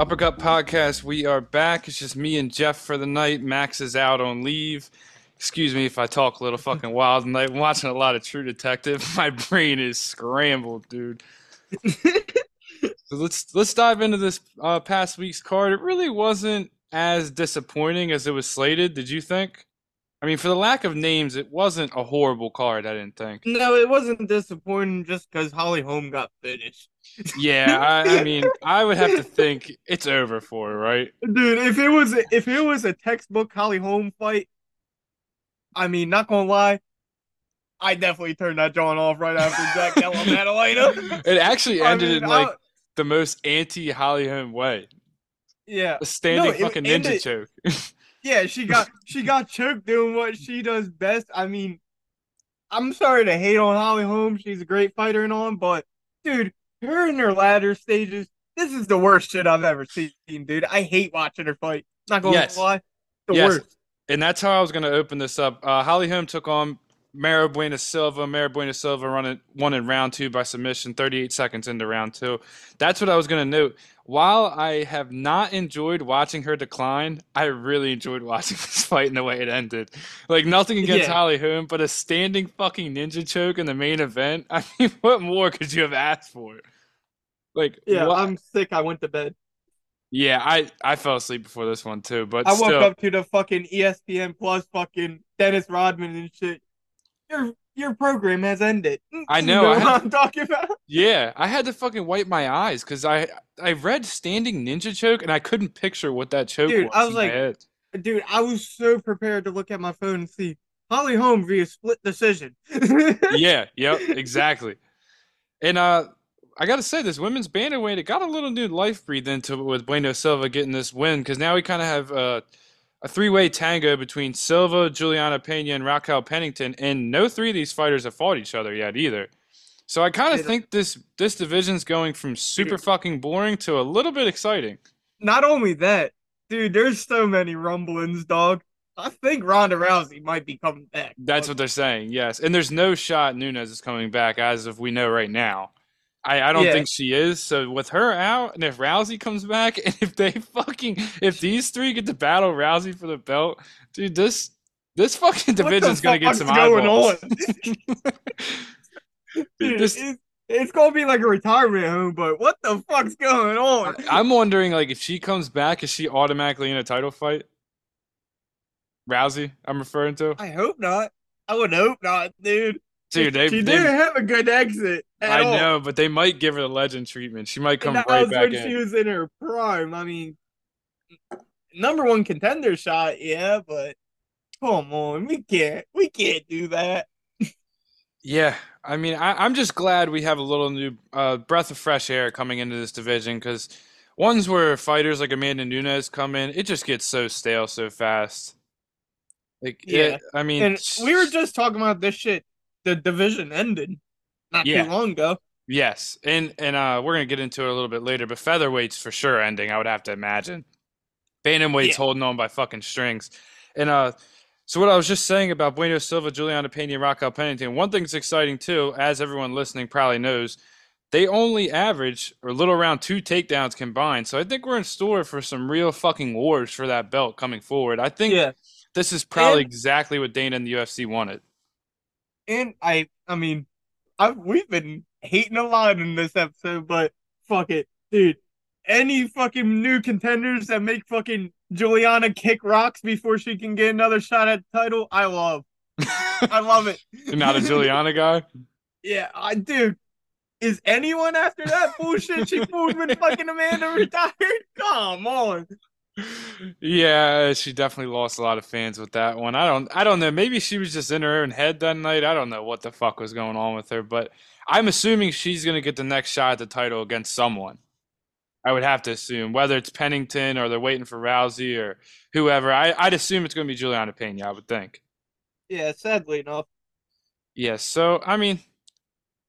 Uppercut Podcast, we are back. It's just me and Jeff for the night. Max is out on leave. Excuse me if I talk a little fucking wild tonight. I'm watching a lot of True Detective. My brain is scrambled, dude. so let's let's dive into this uh, past week's card. It really wasn't as disappointing as it was slated. Did you think? I mean, for the lack of names, it wasn't a horrible card. I didn't think. No, it wasn't disappointing just because Holly Holm got finished. Yeah, I, I mean, I would have to think it's over for her, right? Dude, if it was if it was a textbook Holly Holm fight, I mean, not gonna lie, I definitely turned that John off right after Jack Della. It actually I ended mean, in like I- the most anti Holly Holm way. Yeah, A standing No, fucking ended- ninja choke. yeah, she got she got choked doing what she does best. I mean, I'm sorry to hate on Holly Holm. She's a great fighter and all, but dude, her in her latter stages, this is the worst shit I've ever seen, dude. I hate watching her fight. Not gonna Yes. lie, the Yes. worst. and that's how I was going to open this up. Uh, Holly Holm took on Mayra Bueno Silva. Mayra Bueno Silva running won in round two by submission, 38 seconds into round two. That's what I was going to note. While I have not enjoyed watching her decline, I really enjoyed watching this fight and the way it ended. Like nothing against Yeah. Holly Holm, but a standing fucking ninja choke in the main event. I mean, what more could you have asked for? Like, Yeah, what- I'm sick. I went to bed. yeah, I I fell asleep before this one too, but I woke still, up to the fucking ESPN Plus fucking Dennis Rodman and shit. Your your program has ended. I You know, I what had- I'm talking about. Yeah, I had to fucking wipe my eyes because I I read standing ninja choke and I couldn't picture what that choke Dude, was. I was like-. Dude, I was so prepared to look at my phone and see Holly Holm via split decision. yeah, yep, exactly. And uh, I got to say, this women's bantamweight it got a little new life breathed into it with Bueno Silva getting this win because now we kind of have uh, a three-way tango between Silva, Juliana Pena, and Raquel Pennington, and no three of these fighters have fought each other yet either. So I kind of think this this division's going from super fucking boring to a little bit exciting. Not only that, dude, there's so many rumblings, dog. I think Ronda Rousey might be coming back. That's what they're saying, yes. And there's no shot Nunes is coming back as of we know right now. I, I don't Yeah. think she is. So with her out, and if Rousey comes back, and if they fucking if these three get to battle Rousey for the belt, dude, this this fucking division's gonna get some going eyeballs. on? Dude, This- it's, it's gonna be like a retirement home, but what the fuck's going on? I'm wondering, like, if she comes back, is she automatically in a title fight? Rousey, I'm referring to. I hope not. I would hope not, dude. Dude, they, she didn't have a good exit. At I all. know, but they might give her the legend treatment. She might come And that right was back when in. she was in her prime. I mean, number one contender shot, yeah, but come on, we can't, we can't do that. Yeah, I mean, I, I'm just glad we have a little new uh, breath of fresh air coming into this division because ones where fighters like Amanda Nunes come in, it just gets so stale so fast. Like, Yeah. it, I mean, And we were just talking about this shit. The division ended not Yeah. too long ago. yes, and and uh, we're gonna get into it a little bit later, but featherweight's for sure ending. I would have to imagine. Bantamweight's Yeah. holding on by fucking strings, and uh. So what I was just saying about Bueno Silva, Juliana Pena, and Raquel Pennington, one thing's exciting too, as everyone listening probably knows, they only average or little around two takedowns combined. So I think we're in store for some real fucking wars for that belt coming forward. I think Yeah, this is probably And- exactly what Dana and the UFC wanted. And I, I mean, I've we've been hating a lot in this episode, but fuck it, dude. Any fucking new contenders that make fucking Juliana kick rocks before she can get another shot at the title, I love. I love it. You're not a Juliana guy? Yeah, I do. Is anyone after that bullshit she pulled when fucking Amanda retired? Come on. Yeah, she definitely lost a lot of fans with that one. I don't I don't know. Maybe she was just in her own head that night. I don't know what the fuck was going on with her, but I'm assuming she's gonna get the next shot at the title against someone. I would have to assume whether it's Pennington or they're waiting for Rousey or whoever. I, I'd assume it's gonna be Juliana Pena. I would think. Yeah, sadly enough. Yes. So I mean,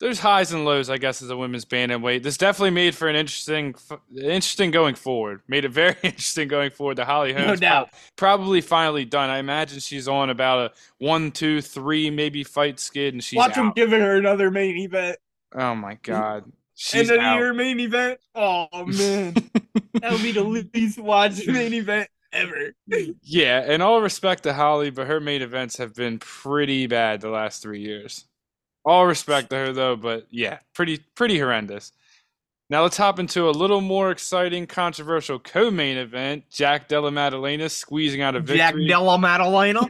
there's highs and lows, I guess, as a women's bantamweight. This definitely made for an interesting, interesting going forward. Made it very interesting going forward. The Holly Holmes No doubt. probably finally done. I imagine she's on about a one, two, three, maybe fight skid, and she's Watch him out. giving her another main event. Oh my god! She's end of the out. main event. Oh man, that would be the least watched main event ever. Yeah, and all respect to Holly, but her main events have been pretty bad the last three years. All respect to her though, but yeah, pretty pretty horrendous. Now let's hop into a little more exciting, controversial co-main event. Jack Della Maddalena squeezing out a Jack victory, Della Maddalena.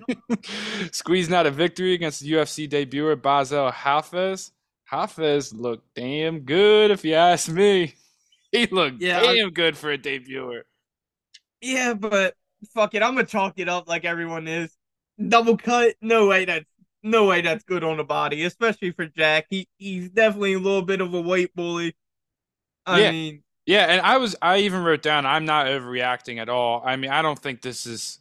squeezing out a victory against the UFC debuter Bassil Hafez. Hafez looked damn good, if you ask me. He looked Yeah, I- damn good for a debuter. yeah, but fuck it, I'm gonna chalk it up like everyone is. Double cut? No way. That's no way. That's good on the body, especially for Jack. He he's definitely a little bit of a weight bully. I Yeah. mean, Yeah, and I was I even wrote down I'm not overreacting at all. I mean, I don't think this is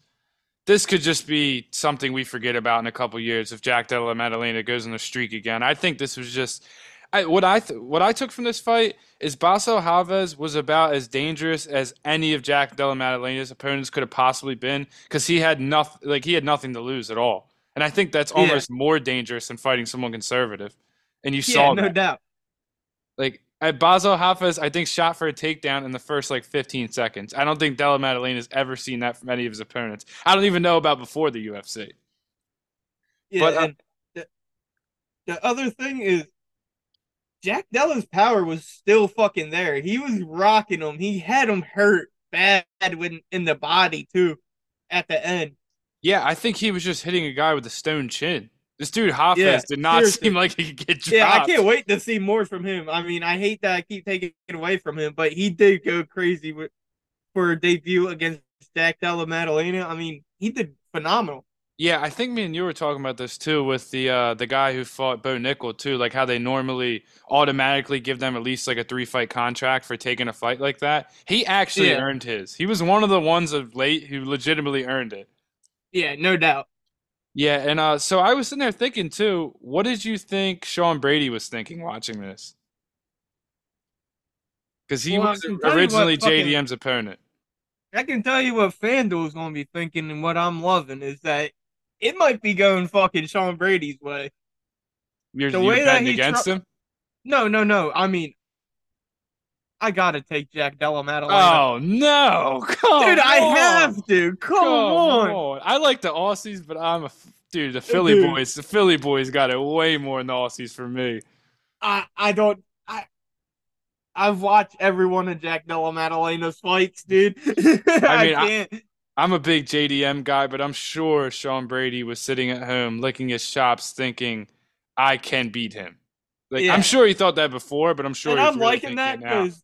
this could just be something we forget about in a couple years if Jack Della Maddalena goes on a streak again. I think this was just I, what I th- what I took from this fight is Bassil Hafez was about as dangerous as any of Jack Della Maddalena's opponents could have possibly been because he had nothing like he had nothing to lose at all. And I think that's Yeah. almost more dangerous than fighting someone conservative. And you yeah, saw no that. doubt. Like at Bassil Hafez, I think shot for a takedown in the first like 15 seconds. I don't think Della Maddalena has ever seen that from any of his opponents. I don't even know about before the UFC. Yeah, But, uh, the, the other thing is Jack Della's power was still fucking there. He was rocking him. He had him hurt bad when in the body too at the end. Yeah, I think he was just hitting a guy with a stone chin. This dude Hafez Yeah, did not seriously. seem like he could get dropped. Yeah, I can't wait to see more from him. I mean, I hate that I keep taking it away from him, but he did go crazy with for a debut against Jack Della Maddalena. I mean, he did phenomenal. Yeah, I think me and you were talking about this too with the uh, the guy who fought Bo Nickal too, like how they normally automatically give them at least like a three fight contract for taking a fight like that. He actually Yeah. earned his. He was one of the ones of late who legitimately earned it. Yeah, no doubt. Yeah, and uh, so I was sitting there thinking too. What did you think Sean Brady was thinking watching this? Because he Well, was what originally fucking- JDM's opponent. I can tell you what FanDuel's gonna be thinking and what I'm loving is that it might be going fucking Sean Brady's way. You're, The you're way that he against tr- him? No, no, no. I mean, I gotta take Jack Della Maddalena. Oh no! Come on. Dude, I have to. Come, on. I like the Aussies, but I'm a f- dude. The Philly Dude. boys, the Philly boys got it way more than the Aussies for me. I I don't I I've watched every one of Jack Della Maddalena's fights, dude. I, mean, I- can't. I'm a big JDM guy, but I'm sure Sean Brady was sitting at home licking his chops, thinking, "I can beat him." Like Yeah. I'm sure he thought that before, but I'm sure and he's I'm really liking that because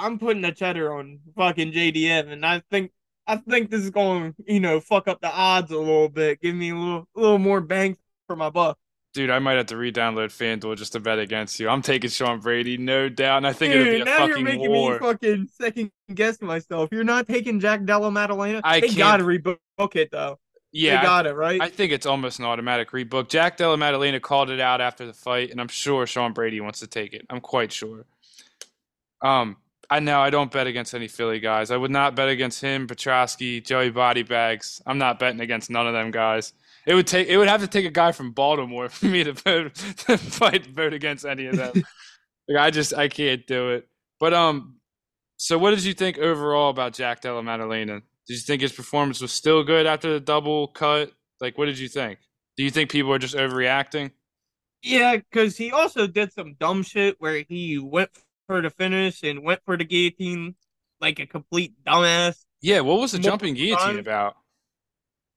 I'm putting the cheddar on fucking JDM, and I think I think this is going to you know fuck up the odds a little bit, give me a little a little more bang for my buck. Dude, I might have to re-download FanDuel just to bet against you. I'm taking Sean Brady, no doubt, and I think Dude, it'll be a now you're fucking making war. me fucking second guess myself. You're not taking Jack Della Maddalena. I they can't- gotta rebook it though. yeah, they got it right. I think it's almost an automatic rebook. Jack Della Maddalena called it out after the fight, and I'm sure Sean Brady wants to take it. I'm quite sure. Um, I know I don't bet against any Philly guys. I would not bet against him, Petrosky, Joey Bodybags. I'm not betting against none of them guys. It would take. It would have to take a guy from Baltimore for me to vote to fight vote against any of them. like, I just I can't do it. But um, so what did you think overall about Jack Della Maddalena? Did you think his performance was still good after the double cut? Like, what did you think? Do you think people are just overreacting? Yeah, because he also did some dumb shit where he went for the finish and went for the guillotine like a complete dumbass. Yeah, what was the jumping guillotine about?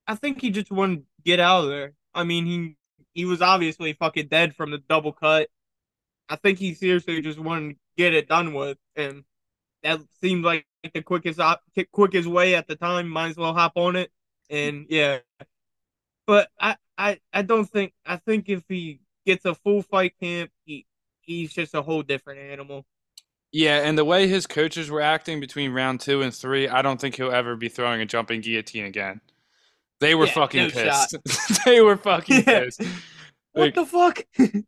I think he just wanted to get out of there. I mean, he he was obviously fucking dead from the double cut. I think he seriously just wanted to get it done with, and that seemed like the quickest op- quickest way at the time. Might as well hop on it, and yeah. But I I I don't think I think if he gets a full fight camp, he he's just a whole different animal. Yeah, and the way his coaches were acting between round two and three, I don't think he'll ever be throwing a jumping guillotine again. They were Yeah, fucking no pissed. they were fucking Yeah. pissed. What Like- the fuck?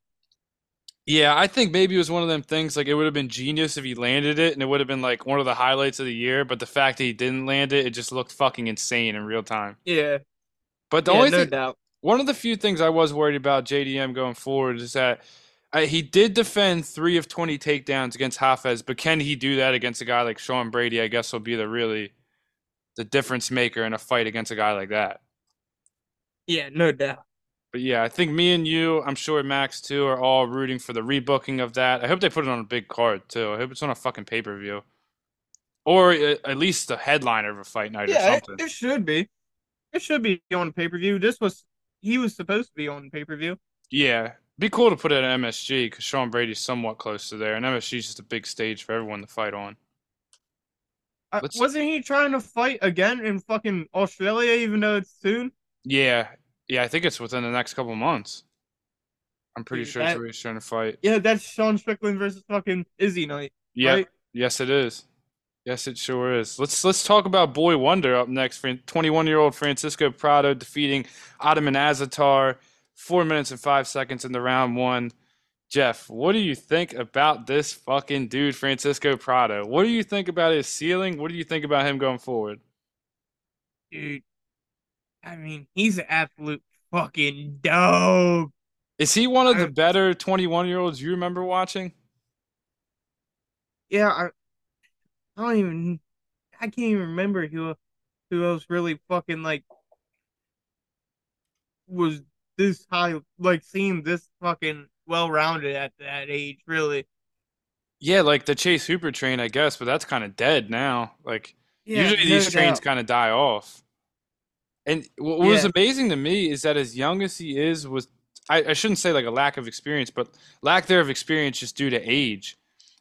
Yeah, I think maybe it was one of them things like it would have been genius if he landed it and it would have been like one of the highlights of the year, but the fact that he didn't land it, it just looked fucking insane in real time. yeah, But the yeah, only no thing doubt. one of the few things I was worried about JDM going forward is that Uh, he did defend three of 20 takedowns against Hafez, but can he do that against a guy like Sean Brady? I guess will be the really the difference maker in a fight against a guy like that. Yeah, no doubt. But yeah, I think me and you, I'm sure Max too, are all rooting for the rebooking of that. I hope they put it on a big card too. I hope it's on a fucking pay per view, or uh, at least the headliner of a fight night yeah, or something. It, it should be. It should be on pay per view. This was he was supposed to be on pay per view. Yeah, be cool to put it at MSG because Sean Brady's somewhat close to there, and MSG's just a big stage for everyone to fight on. Uh, wasn't he trying to fight again in fucking Australia, even though it's soon? Yeah, yeah, I think it's within the next couple months. I'm pretty Dude, sure that, he's trying to fight. Yeah, that's Sean Strickland versus fucking Izzy Knight. Yeah, right? yes, it is. Yes, it sure is. Let's let's talk about Boy Wonder up next. 21 year old Francisco Prado defeating Ottman Azaitar. Four minutes and five seconds in the round one. Jeff, what do you think about this fucking dude, Francisco Prado? What do you think about his ceiling? What do you think about him going forward? Dude, I mean, he's an absolute fucking dope. Is he one of the better 21 year olds you remember watching? Yeah, I, I don't even, I can't even remember who, who else really fucking like was this high, like seeing this fucking well rounded at that age, really. Yeah, like the Chase Hooper train, I guess, but that's kind of dead now. Like yeah, usually these trains kind of die off. And what yeah. was amazing to me is that as young as he is, was I, I shouldn't say like a lack of experience, but lack there of experience just due to age,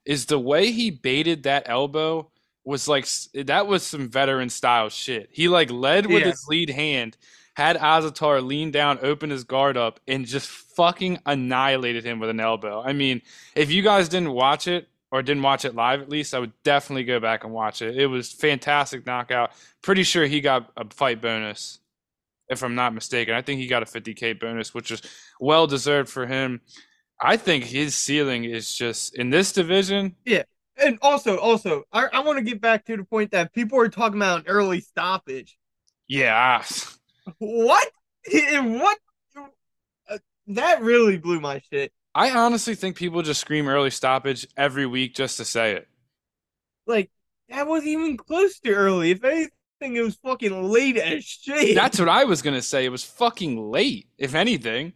is the way he baited that elbow was like that was some veteran style shit. He like led with yeah. his lead hand had Azaitar lean down, open his guard up, and just fucking annihilated him with an elbow. I mean, if you guys didn't watch it or didn't watch it live at least, I would definitely go back and watch it. It was fantastic knockout. Pretty sure he got a fight bonus, if I'm not mistaken. I think he got a 50k bonus, which was well deserved for him. I think his ceiling is just in this division. Yeah. And also, also, I, I want to get back to the point that people are talking about an early stoppage. Yeah. What? What? Uh, that really blew my shit. I honestly think people just scream early stoppage every week just to say it. Like that wasn't even close to early. If anything, it was fucking late as shit. That's what I was gonna say. It was fucking late. If anything,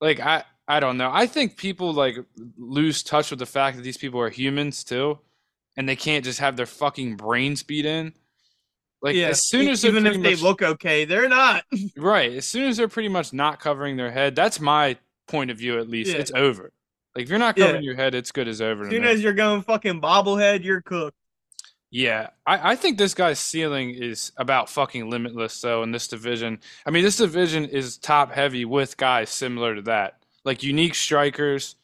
like I, I don't know. I think people like lose touch with the fact that these people are humans too, and they can't just have their fucking brains beat in. Like yeah, as soon as even if much, they look okay, they're not. right. As soon as they're pretty much not covering their head, that's my point of view at least. Yeah. It's over. Like if you're not covering yeah. your head, it's good as over. As soon as you're going fucking bobblehead, you're cooked. Yeah, I, I think this guy's ceiling is about fucking limitless though in this division. I mean, this division is top heavy with guys similar to that. Like unique strikers,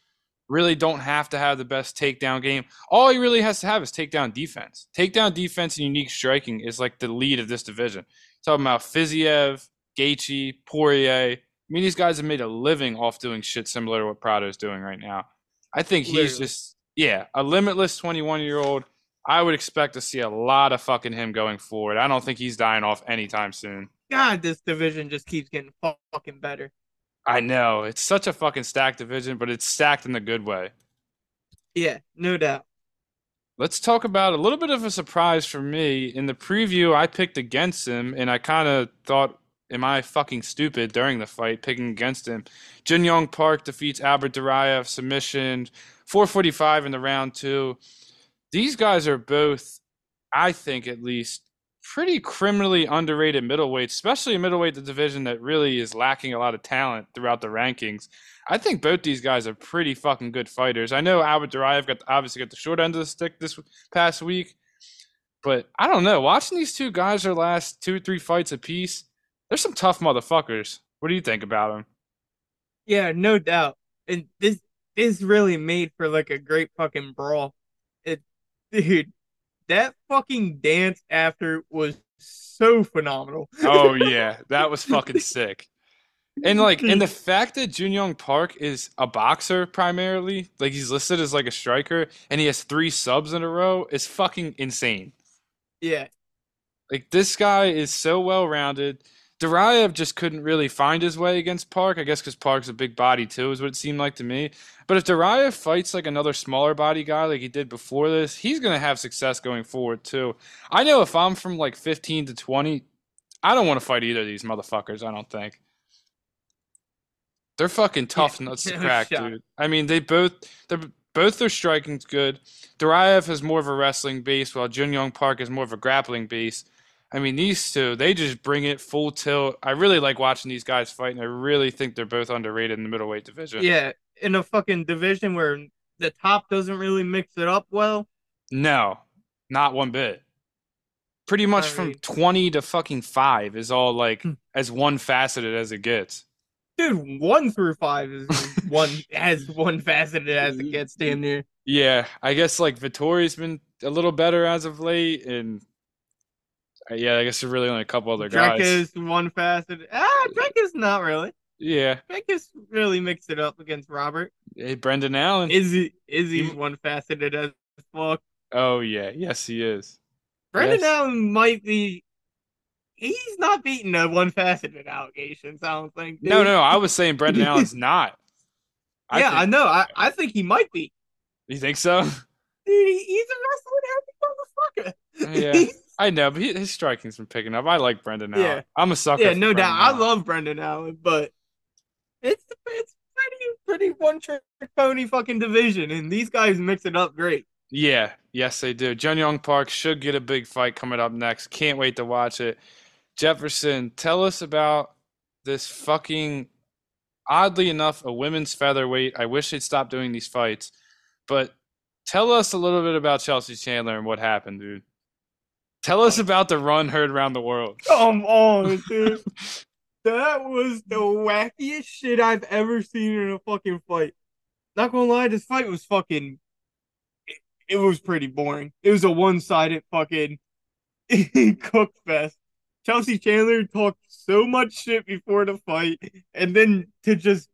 really don't have to have the best takedown game. All he really has to have is takedown defense. Takedown defense and unique striking is like the lead of this division. Talking about Fiziev, Gaethje, Poirier. I mean, these guys have made a living off doing shit similar to what Prado is doing right now. I think he's Literally. just yeah, a limitless 21 year old. I would expect to see a lot of fucking him going forward. I don't think he's dying off anytime soon. God, this division just keeps getting fucking better. I know. It's such a fucking stacked division, but it's stacked in the good way. Yeah, no doubt. Let's talk about a little bit of a surprise for me. In the preview, I picked against him, and I kind of thought, am I fucking stupid during the fight picking against him? Jun Yong Park defeats Albert Duraev submission, 445 in the round two. These guys are both, I think at least, pretty criminally underrated middleweight, especially a middleweight the division that really is lacking a lot of talent throughout the rankings. I think both these guys are pretty fucking good fighters. I know Albert Duraev got obviously got the short end of the stick this past week, but I don't know. Watching these two guys their last two or three fights apiece, they're some tough motherfuckers. What do you think about them? Yeah, no doubt. And this is really made for like a great fucking brawl. It, dude, that fucking dance after was so phenomenal. oh yeah, that was fucking sick. And like, and the fact that Jun Yong Park is a boxer primarily, like he's listed as like a striker, and he has three subs in a row, is fucking insane. Yeah. Like this guy is so well rounded. Duraev just couldn't really find his way against Park. I guess because Park's a big body too, is what it seemed like to me. But if Duraev fights like another smaller body guy like he did before this, he's gonna have success going forward too. I know if I'm from like 15 to 20, I don't want to fight either of these motherfuckers. I don't think. They're fucking tough Yeah, nuts to crack, dude. I mean, they both they're both their striking's good. Duraev has more of a wrestling base, while Jun Yong Park is more of a grappling base. I mean, these two, they just bring it full tilt. I really like watching these guys fight, and I really think they're both underrated in the middleweight division. Yeah, in a fucking division where the top doesn't really mix it up well. No, not one bit. Pretty much I from 20 to fucking 5 is all like Hmm. as one faceted as it gets. Dude, one through five is one as one faceted as it gets damn near. Yeah, I guess like Vettori's been a little better as of late, and yeah, I guess there's really only a couple other Drek guys. is one faceted. Ah, Drek is not really. Yeah, Drek is really mixed it up against Robert. hey, Brendan Allen. Izzy Izzy's You- one faceted as fuck. oh yeah, yes he is. Brendan Yes. Allen might be. He's not beating the one faceted allegations. I don't think. No, dude. no, I was saying Brendan Allen's not. I yeah, I know. I, I think he might be. you think so? Dude, he's a wrestling motherfucker. Yeah. I know, but he, his striking's been picking up. I like Brendan Yeah. I'm a sucker. yeah, no Brendan doubt. I love Brendan Allen, but it's it's pretty pretty one trick pony fucking division, and these guys mix it up great. Yeah, yes, they do. Jun Yong Park should get a big fight coming up next. Can't wait to watch it. Jefferson, tell us about this fucking, oddly enough, a women's featherweight. I wish they'd stop doing these fights, but tell us a little bit about Chelsea Chandler and what happened, dude. Tell us oh. about the run heard around the world. Come on, dude. that was the wackiest shit I've ever seen in a fucking fight. Not gonna lie, this fight was fucking. It, it was pretty boring. It was a one-sided fucking cook fest. Chelsea Chandler talked so much shit before the fight, and then to just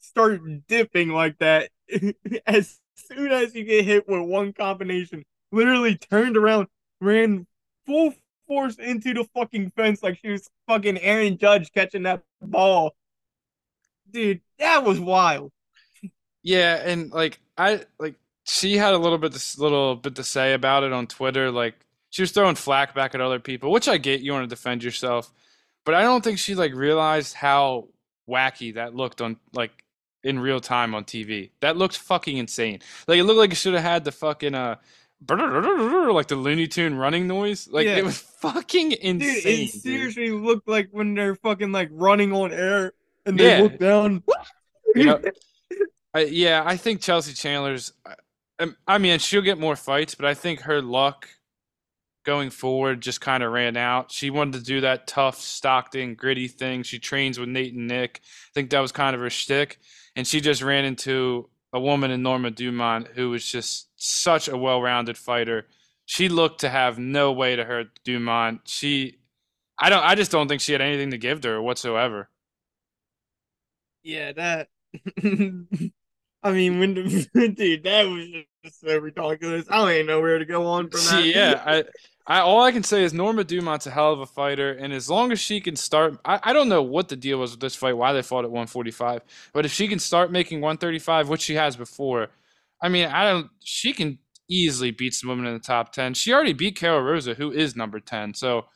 start dipping like that as soon as you get hit with one combination, literally turned around, ran full force into the fucking fence like she was fucking Aaron Judge catching that ball. Dude, that was wild. Yeah, and like I like she had a little bit this little bit to say about it on Twitter. Like she was throwing flack back at other people, which I get. You want to defend yourself, but I don't think she like realized how wacky that looked on like in real time on TV. That looked fucking insane. Like it looked like it should have had the fucking uh like the Looney Tune running noise. Like Yeah. it was fucking Dude, insane. it dude. seriously looked like when they're fucking like running on air and Yeah. they look down. Yeah. I, yeah, I think Chelsea Chandler's. I- um, I mean, she'll get more fights, but I think her luck going forward just kind of ran out. She wanted to do that tough Stockton gritty thing. She trains with Nate and Nick. I think that was kind of her shtick, and she just ran into a woman in Norma Dumont who was just such a well-rounded fighter. She looked to have no way to hurt Dumont. She, I don't, I just don't think she had anything to give to her whatsoever. Yeah, that. I mean, when dude, that was just so ridiculous. I don't even know where to go on from that. See, yeah, I, I all I can say is Norma Dumont's a hell of a fighter, and as long as she can start, I, I don't know what the deal was with this fight, why they fought at 145, but if she can start making 135, which she has before, I mean, I don't, she can easily beat some women in the top 10. She already beat Karol Rosa, who is number 10, so,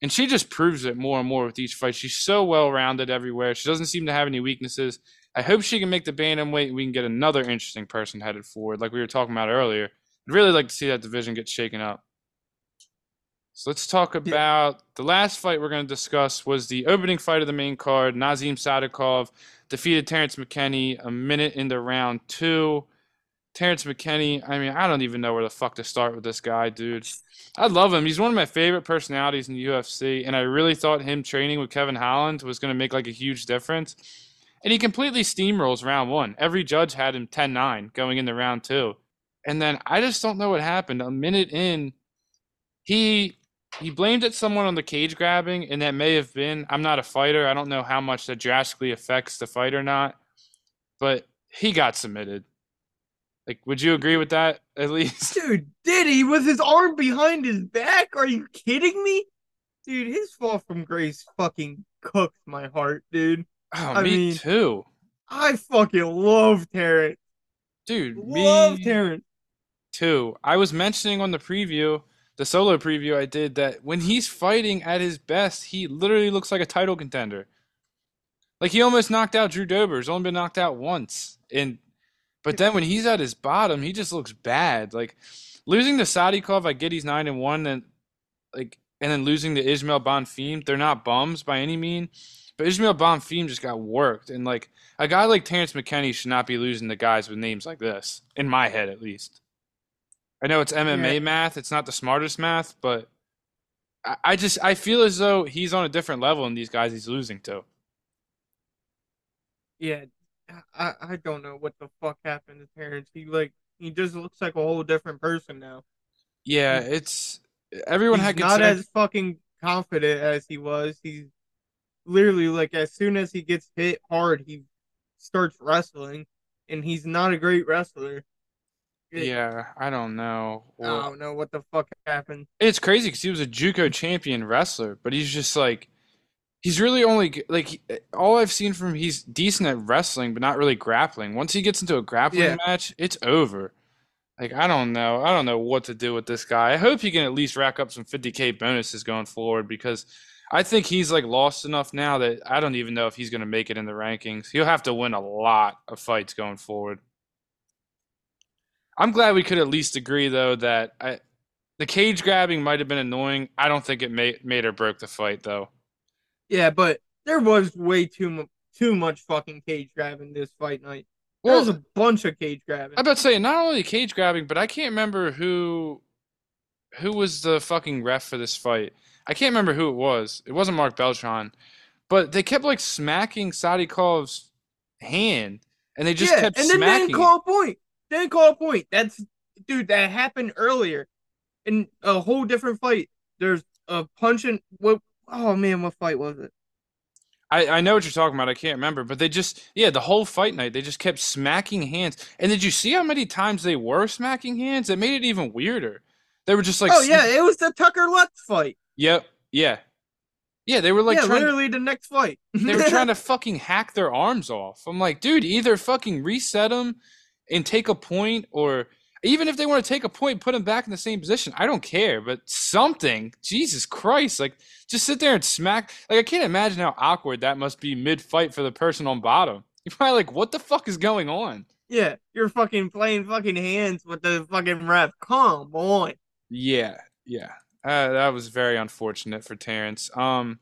and she just proves it more and more with each fight. She's so well rounded everywhere. She doesn't seem to have any weaknesses. I hope she can make the bantamweight and we can get another interesting person headed forward, like we were talking about earlier. I'd really like to see that division get shaken up. So let's talk about the last fight we're going to discuss was the opening fight of the main card. Nazim Sadikov defeated Terrence McKinney a minute into round two. Terrence McKinney, I mean, I don't even know where the fuck to start with this guy, dude. I love him. He's one of my favorite personalities in the UFC, and I really thought him training with Kevin Holland was going to make like a huge difference. And he completely steamrolls round one. Every judge had him 10 9 going into round two. And then I just don't know what happened. A minute in, he he blamed it someone on the cage grabbing, and that may have been. I'm not a fighter. I don't know how much that drastically affects the fight or not. But he got submitted. Like, would you agree with that at least? Dude, did he with his arm behind his back? Are you kidding me? Dude, his fall from grace fucking cooked my heart, dude. Oh, I me mean- too, I fucking love Terrence. dude. Love me Terrence. too. I was mentioning on the preview, the solo preview I did, that when he's fighting at his best, he literally looks like a title contender. Like he almost knocked out Drew Dober. He's only been knocked out once, and but then when he's at his bottom, he just looks bad. Like losing to Sadikov, I get he's nine and one, and like and then losing to Ismael Bonfim, they're not bums by any mean. But Ismael Bonfim just got worked, and like a guy like Terrence McKinney should not be losing to guys with names like this, in my head at least. I know it's MMA Yeah. math; it's not the smartest math, but I, I just I feel as though he's on a different level than these guys he's losing to. Yeah, I I don't know what the fuck happened to Terrence. He like he just looks like a whole different person now. Yeah, it's everyone He's had not as fucking confident as he was. He's literally like as soon as he gets hit hard, he starts wrestling, and he's not a great wrestler. Yeah, I don't know. I don't know what the fuck happened. It's crazy because he was a JUCO champion wrestler, but he's just like, he's really only like eh, all I've seen from him, he's decent at wrestling, but not really grappling. Once he gets into a grappling Yeah. match, it's over. Like I don't know, I don't know what to do with this guy. I hope he can at least rack up some 50k bonuses going forward because I think he's like lost enough now that I don't even know if he's going to make it in the rankings. He'll have to win a lot of fights going forward. I'm glad we could at least agree though that I, the cage grabbing might have been annoying. I don't think it made made or broke the fight though. Yeah, but there was way too much too much fucking cage grabbing this fight night. There was a bunch of cage grabbing. I'm about to say not only cage grabbing, but I can't remember who who was the fucking ref for this fight. I can't remember who it was. It wasn't Mark Beltran, but they kept like smacking Sadikov's hand, and they just yeah, kept and then smacking. didn't call a point. Didn't call a point. That's dude. That happened earlier in a whole different fight. There's a punching. What? Oh man, what fight was it? I, I know what you're talking about. I can't remember, but they just yeah, the whole fight night they just kept smacking hands. And did you see how many times they were smacking hands? It made it even weirder. They were just like, oh yeah, it was the Tucker Lutz fight. yep, yeah, yeah. They were like yeah, trying, literally the next fight. they were trying to fucking hack their arms off. I'm like, dude, either fucking reset them and take a point, or even if they want to take a point, put them back in the same position. I don't care, but something. Jesus Christ, like just sit there and smack. Like I can't imagine how awkward that must be mid fight for the person on bottom. You're probably like, what the fuck is going on? Yeah, you're fucking playing fucking hands with the fucking ref. Come on. Yeah, yeah. Uh, that was very unfortunate for Terrence. Um,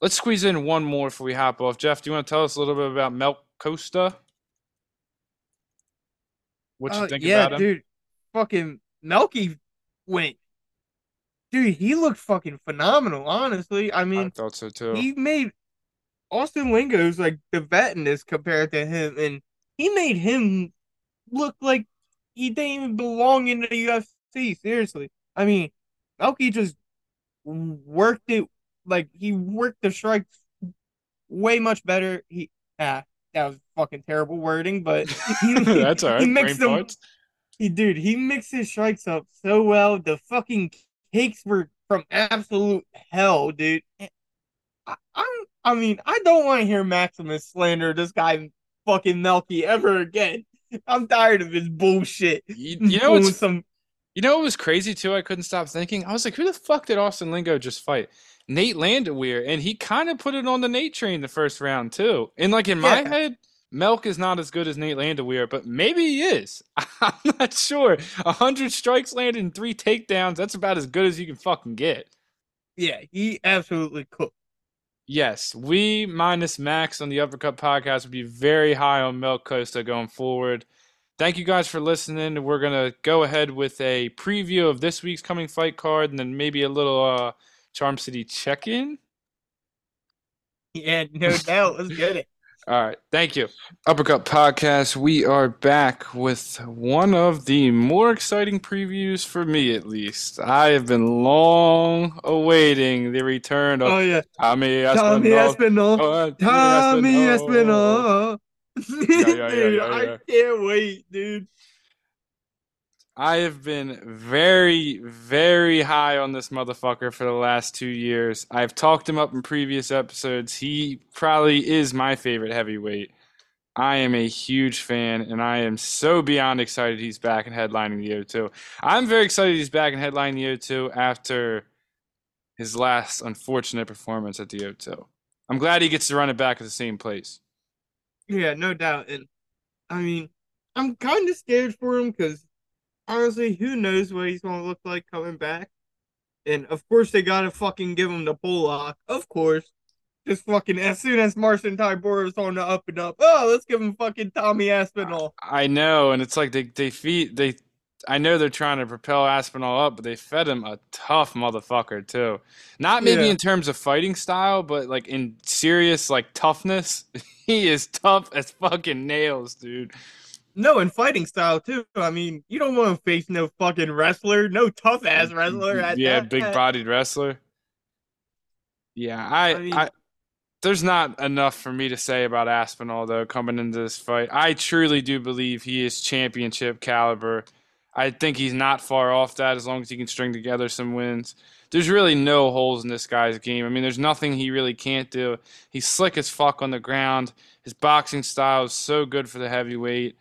let's squeeze in one more before we hop off. Jeff, do you want to tell us a little bit about Mel Costa? What you Uh, think yeah, about him? dude. Fucking Melky went. Dude, he looked fucking phenomenal, honestly. I I mean, thought so too. he made Austin Lingo's like the vet in this compared to him, and he made him look like he didn't even belong in the UFC. Seriously, I mean, Melky just worked it like he worked the strikes way much better. He ah, that was fucking terrible wording, but he, That's all right. He Brain them. He dude, he mixed his strikes up so well. The fucking kicks were from absolute hell, dude. Eh. I, I'm, I mean, I don't want to hear Maximus slander this guy, fucking Melky, ever again. I'm tired of his bullshit. You, you know Doing what's some you know what was crazy too? I couldn't stop thinking. I was like, who the fuck did Austin Lingo just fight? Nate Landwehr, and he kind of put it on the Nate train the first round too. And like in my Yeah. head, Melk is not as good as Nate Landwehr, but maybe he is. I'm not sure. A hundred strikes landed and three takedowns. That's about as good as you can fucking get. yeah, he absolutely cooked. Yes, we minus Max on the Uppercut podcast would be very high on Mel Costa going forward. Thank you guys for listening. We're gonna go ahead with a preview of this week's coming fight card, and then maybe a little uh, Charm City check-in. Yeah, no doubt. Let's get it. All right, thank you. Uppercut podcast. We are back with one of the more exciting previews for me, at least. I have been long awaiting the return of Oh yeah, Tommy Tommy Aspinall. Aspinall. Uh, Tommy Aspinall. Aspinall. yeah, yeah, dude, yeah, I can't wait, dude. I have been very, very high on this motherfucker for the last two years. I've talked him up in previous episodes. He probably is my favorite heavyweight. I am a huge fan, and I am so beyond excited he's back and headlining the O2. I'm very excited he's back and headlining the O2 after his last unfortunate performance at the O2. I'm glad he gets to run it back at the same place. Yeah, no doubt. And I mean, I'm kind of scared for him because honestly, who knows what he's gonna look like coming back? And of course, they gotta fucking give him the pull lock. Of course, just fucking as soon as Marcin Tybura is on the up and up, oh, let's give him fucking Tommy Aspinall. I know, and it's like they they feed they. I know they're trying to propel Aspinall up, but they fed him a tough motherfucker too. Not maybe Yeah. in terms of fighting style, but like in serious like toughness. he is tough as fucking nails, dude. No, in fighting style too. I mean, you don't want to face no fucking wrestler, no tough ass mm, mm, wrestler. At yeah, that. big bodied wrestler. Yeah, I, I mean- I, there's not enough for me to say about Aspinall though coming into this fight. I truly do believe he is championship caliber. I think he's not far off that as long as he can string together some wins. There's really no holes in this guy's game. I mean, there's nothing he really can't do. He's slick as fuck on the ground. His boxing style is so good for the heavyweight.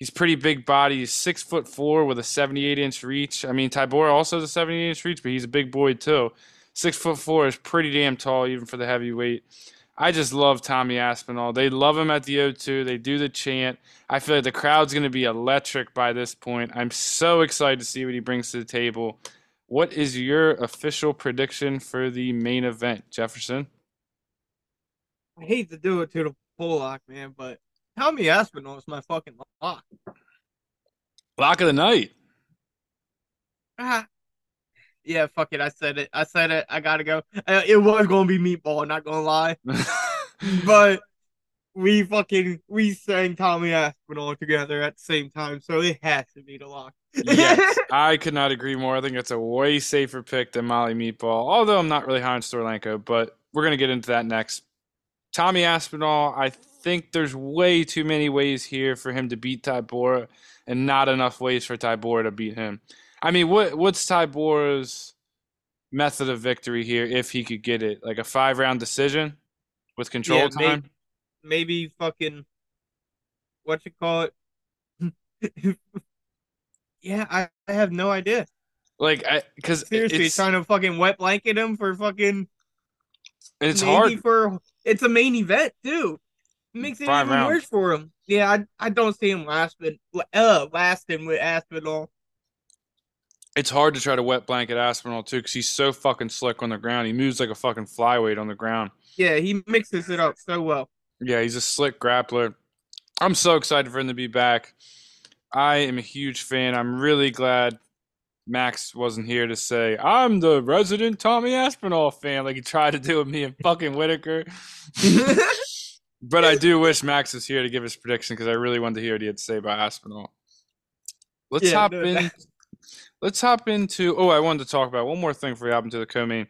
He's pretty big body. He's six foot four with a 78 inch reach. I mean, Tybura also has a 78 inch reach, but he's a big boy too. Six foot four is pretty damn tall, even for the heavyweight. I just love Tommy Aspinall. They love him at the O2. They do the chant. I feel like the crowd's going to be electric by this point. I'm so excited to see what he brings to the table. What is your official prediction for the main event, Jefferson? I hate to do it to the pull lock, man, but Tommy Aspinall is my fucking lock. Lock of the night. Ah. Yeah, fuck it. I said it. I said it. I gotta go. Uh, it was gonna be meatball. Not gonna lie, but we fucking we sang Tommy Aspinall together at the same time, so it has to be the lock. yes, I could not agree more. I think it's a way safer pick than Molly Meatball. Although I'm not really high on Storlanko, but we're gonna get into that next. Tommy Aspinall, I think there's way too many ways here for him to beat Tybura, and not enough ways for Tybura to beat him. I mean, what what's Tybura's method of victory here if he could get it? Like a five round decision with control Yeah, time? Maybe fucking what you call it? yeah, I, I have no idea. Like, I because Seriously, it's, trying to fucking wet blanket him for fucking it's maybe hard. for it's a main event too. Makes it Five even rounds. worse for him. Yeah, I I don't see him lasting uh lasting with Aspinall. it's hard to try to wet blanket Aspinall too because he's so fucking slick on the ground. He moves like a fucking flyweight on the ground. Yeah, he mixes it up so well. Yeah, he's a slick grappler. I'm so excited for him to be back. I am a huge fan. I'm really glad Max wasn't here to say I'm the resident Tommy Aspinall fan, like he tried to do with me and fucking Whittaker. but I do wish Max was here to give his prediction because I really wanted to hear what he had to say about Aspinall. Let's Yeah, hop no, in. that- Let's hop into. Oh, I wanted to talk about one more thing before we hop into the co-main.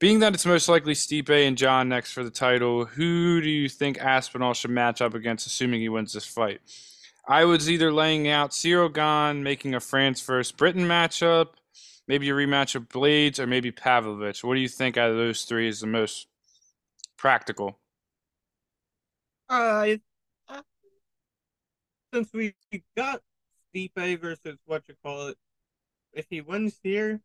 Being that it's most likely Stipe and John next for the title, who do you think Aspinall should match up against, assuming he wins this fight? I was either laying out Ciryl Gane, making a France versus Britain matchup, maybe a rematch of Blaydes, or maybe Pavlovich. What do you think out of those three is the most practical? Uh, uh, since we got Stipe versus what you call it, if he wins here,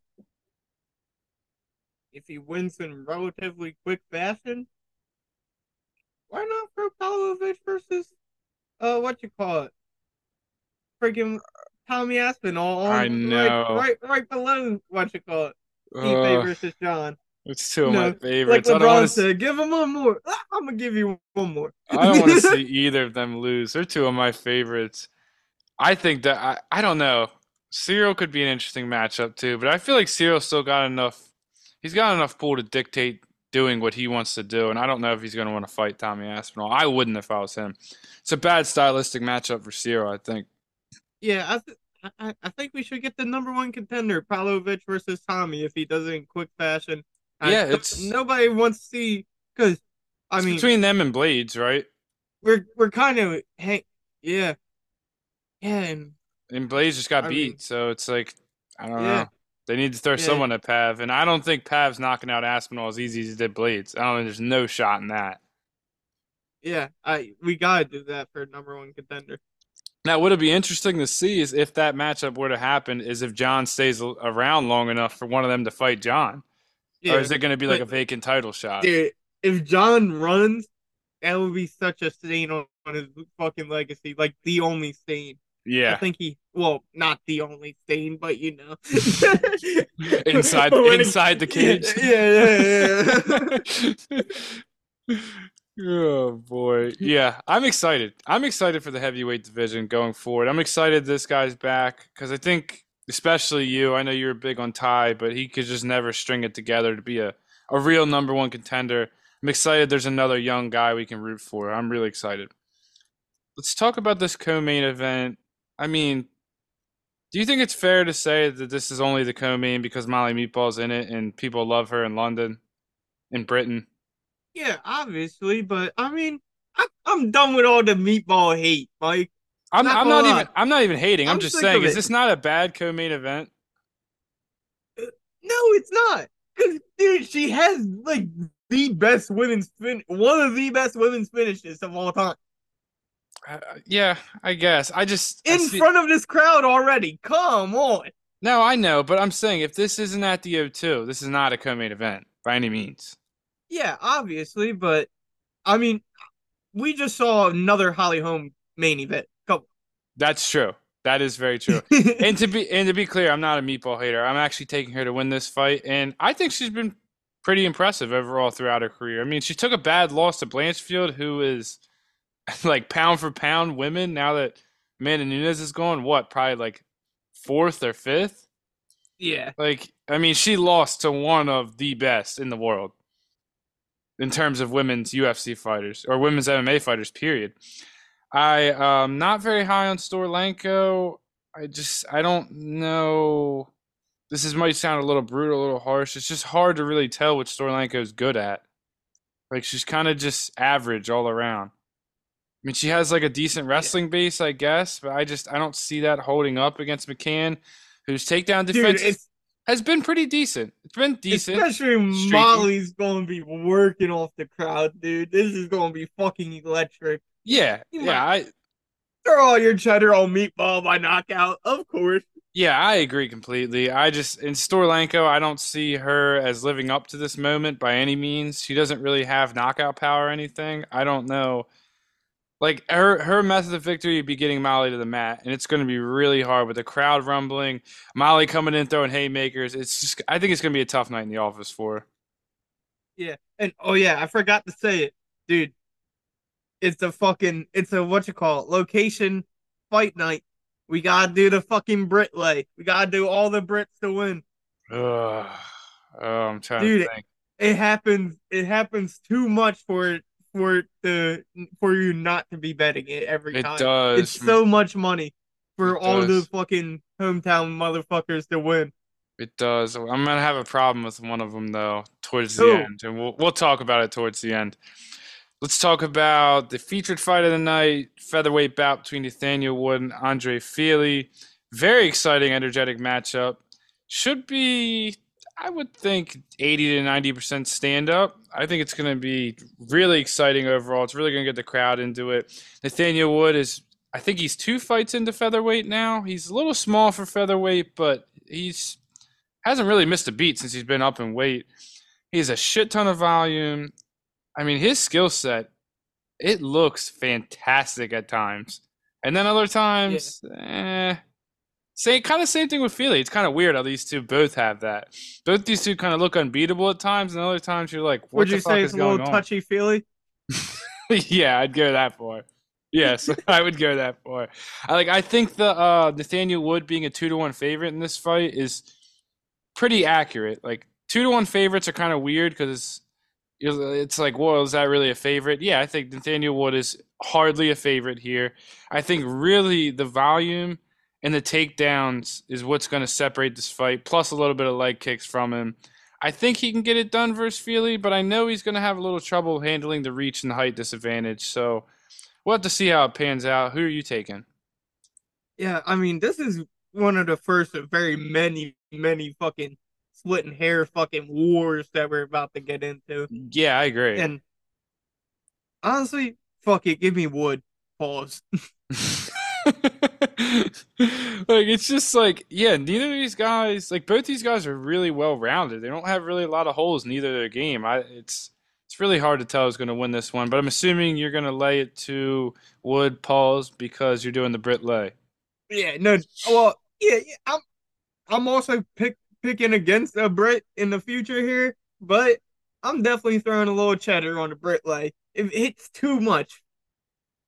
if he wins in relatively quick fashion, why not throw Pavlovich versus uh what you call it, freaking Tommy Aspinall? on- I know. right, right, right below what you call it, Stipe Ugh, versus John. It's two of No, my favorites. Like LeBron said, give him one more. Ah, I'm gonna give you one more. I don't want to see either of them lose. They're two of my favorites. I think that I, I don't know. Ciryl could be an interesting matchup too, but I feel like Ciryl still got enough. He's got enough pull to dictate doing what he wants to do, and I don't know if he's going to want to fight Tommy Aspinall. I wouldn't if I was him. It's a bad stylistic matchup for Ciryl, I think. Yeah, I, th- I I think we should get the number one contender, Pavlovich versus Tommy, if he does it in quick fashion. I Yeah, don't- it's- nobody wants to see because I It's mean between them and Blaydes, right? we're we're kind of hey yeah yeah and and Blaydes just got I beat, mean- so it's like I don't Yeah. know. They need to throw Yeah. someone at Pav, and I don't think Pav's knocking out Aspinall as easy as he did Blaydes. I don't think there's no shot in that. Yeah, I we gotta do that for number one contender. Now, what would be interesting to see is if that matchup were to happen, is if John stays around long enough for one of them to fight John, Yeah, or is it going to be like a vacant title shot? dude, if John runs, that would be such a stain on, on his fucking legacy, like the only stain. Yeah. I think he, well, not the only stain, but you know, inside inside the cage. Yeah, yeah, yeah. oh boy, yeah, I'm excited. I'm excited for the heavyweight division going forward. I'm excited this guy's back because I think, especially you, I know you're big on Ty, but he could just never string it together to be a a real number one contender. I'm excited. There's another young guy we can root for. I'm really excited. Let's talk about this co-main event. I mean, do you think it's fair to say that this is only the co-main because Molly Meatball's in it and people love her in London, in Britain? Yeah, obviously, but I mean, I, I'm done with all the meatball hate, Mike. I'm Not I'm not even I'm not even hating. I'm, I'm just saying, is this not a bad co-main event? No, it's not. Cause dude, she has like the best women's fin, one of the best women's finishes of all time, Uh, yeah, I guess. I just I in see- front of this crowd already. Come on. No, I know, but I'm saying if this isn't at the O2, this is not a co-main event by any means. Yeah, obviously, but I mean, we just saw another Holly Holm main event. That's true. That is very true. and to be and to be clear, I'm not a meatball hater. I'm actually taking her to win this fight, and I think she's been pretty impressive overall throughout her career. I mean, she took a bad loss to Blanchfield, who is like pound for pound women. Now that Amanda Nunes is gone, what probably like fourth or fifth? yeah, Like, I mean, she lost to one of the best in the world in terms of women's UFC fighters or women's MMA fighters. Period. I um not very high on Stoliarenko. I just I don't know. This is might sound a little brutal, a little harsh. It's just hard to really tell what Stoliarenko is good at. Like she's kind of just average all around. I mean, she has like a decent wrestling base, I guess, but I just I don't see that holding up against McCann, whose takedown defense it's has been pretty decent. It's been decent. especially. Molly's gonna be working off the crowd, dude. This is gonna be fucking electric. Yeah, You yeah, I Throw all your cheddar on meatball by knockout, of course. yeah, I agree completely. I just in Stoliarenko, I don't see her as living up to this moment by any means. She doesn't really have knockout power or anything. I don't know. Like her her method of victory would be getting Molly to the mat, and it's going to be really hard with the crowd rumbling, Molly coming in throwing haymakers. It's just I think it's going to be a tough night in the office for her. Yeah, and oh yeah, I forgot to say it, dude. It's a fucking, it's a what you call it, location fight night. We gotta do the fucking Brit lay. We gotta do all the Brits to win. Oh, I'm trying Dude, to think. It happens. It happens too much for it for the for you not to be betting it every It time. It does. It's so much money for It all the fucking hometown motherfuckers to win. It does. I'm gonna have a problem with one of them though towards the end, and we'll we'll talk about it towards the end. Let's talk about the featured fight of the night: featherweight bout between Nathaniel Wood and Andre Fili. Very exciting, energetic matchup. Should be, I would think, 80 to 90 percent stand up. I think it's gonna be really exciting overall. It's really gonna get the crowd into it. Nathaniel Wood is, I think he's two fights into featherweight now. He's a little small for featherweight, but he's hasn't really missed a beat since he's been up in weight. He has a shit ton of volume. I mean, his skill set, it looks fantastic at times. And then other times, eh. Same kind of same thing with Fili. It's kind of weird how these two both have that. Both these two kind of look unbeatable at times, and other times you're like, what the fuck? Would you say it's a little touchy feely? yeah, I'd go that far. Yes, I would go that far. I like. I think the uh, Nathaniel Wood being a two to one favorite in this fight is pretty accurate. Like two to one favorites are kind of weird because Uh, it's like, well, is that really a favorite? Yeah, I think Nathaniel Wood is hardly a favorite here. I think really the volume and the takedowns is what's going to separate this fight, plus a little bit of leg kicks from him. I think he can get it done versus Fili, but I know he's going to have a little trouble handling the reach and height disadvantage. So we'll have to see how it pans out. Who are you taking? Yeah, I mean, this is one of the first of very many, many fucking splitting hair fucking wars that we're about to get into. Yeah, I agree. And honestly, fuck it, give me wood. Pause. like it's just like yeah neither of these guys like both these guys are really well rounded they don't have really a lot of holes in either their game i it's it's really hard to tell who's going to win this one but i'm assuming you're going to lay it to wood pauls because you're doing the brit lay yeah no well yeah, yeah i'm i'm also pick, picking against a brit in the future here but i'm definitely throwing a little cheddar on the brit Like if it's too much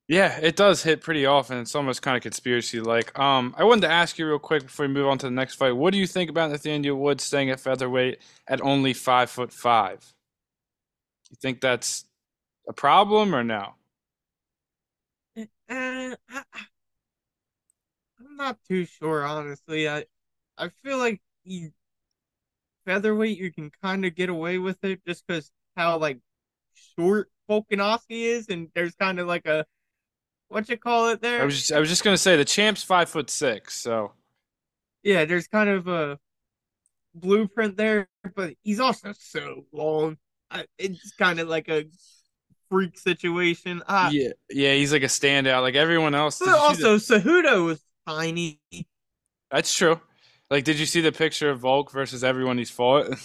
yeah, it does hit pretty often. It's almost kind of conspiracy like. Um, I wanted to ask you real quick before we move on to the next fight. What do you think about Nathaniel Wood staying at featherweight at only five foot five? You think that's a problem or no? Uh, I, I'm not too sure, honestly. I I feel like he, featherweight you can kind of get away with it just because how like short Volkanovski is, and there's kind of like a what you call it there. I was just, I was just gonna say the champ's five foot six, so yeah, there's kind of a blueprint there, but he's also so long. it's kind of like a freak situation. Uh, yeah, yeah, he's like a standout. Like everyone else. But also, Cejudo was tiny. That's true. Like, did you see the picture of Volk versus everyone he's fought?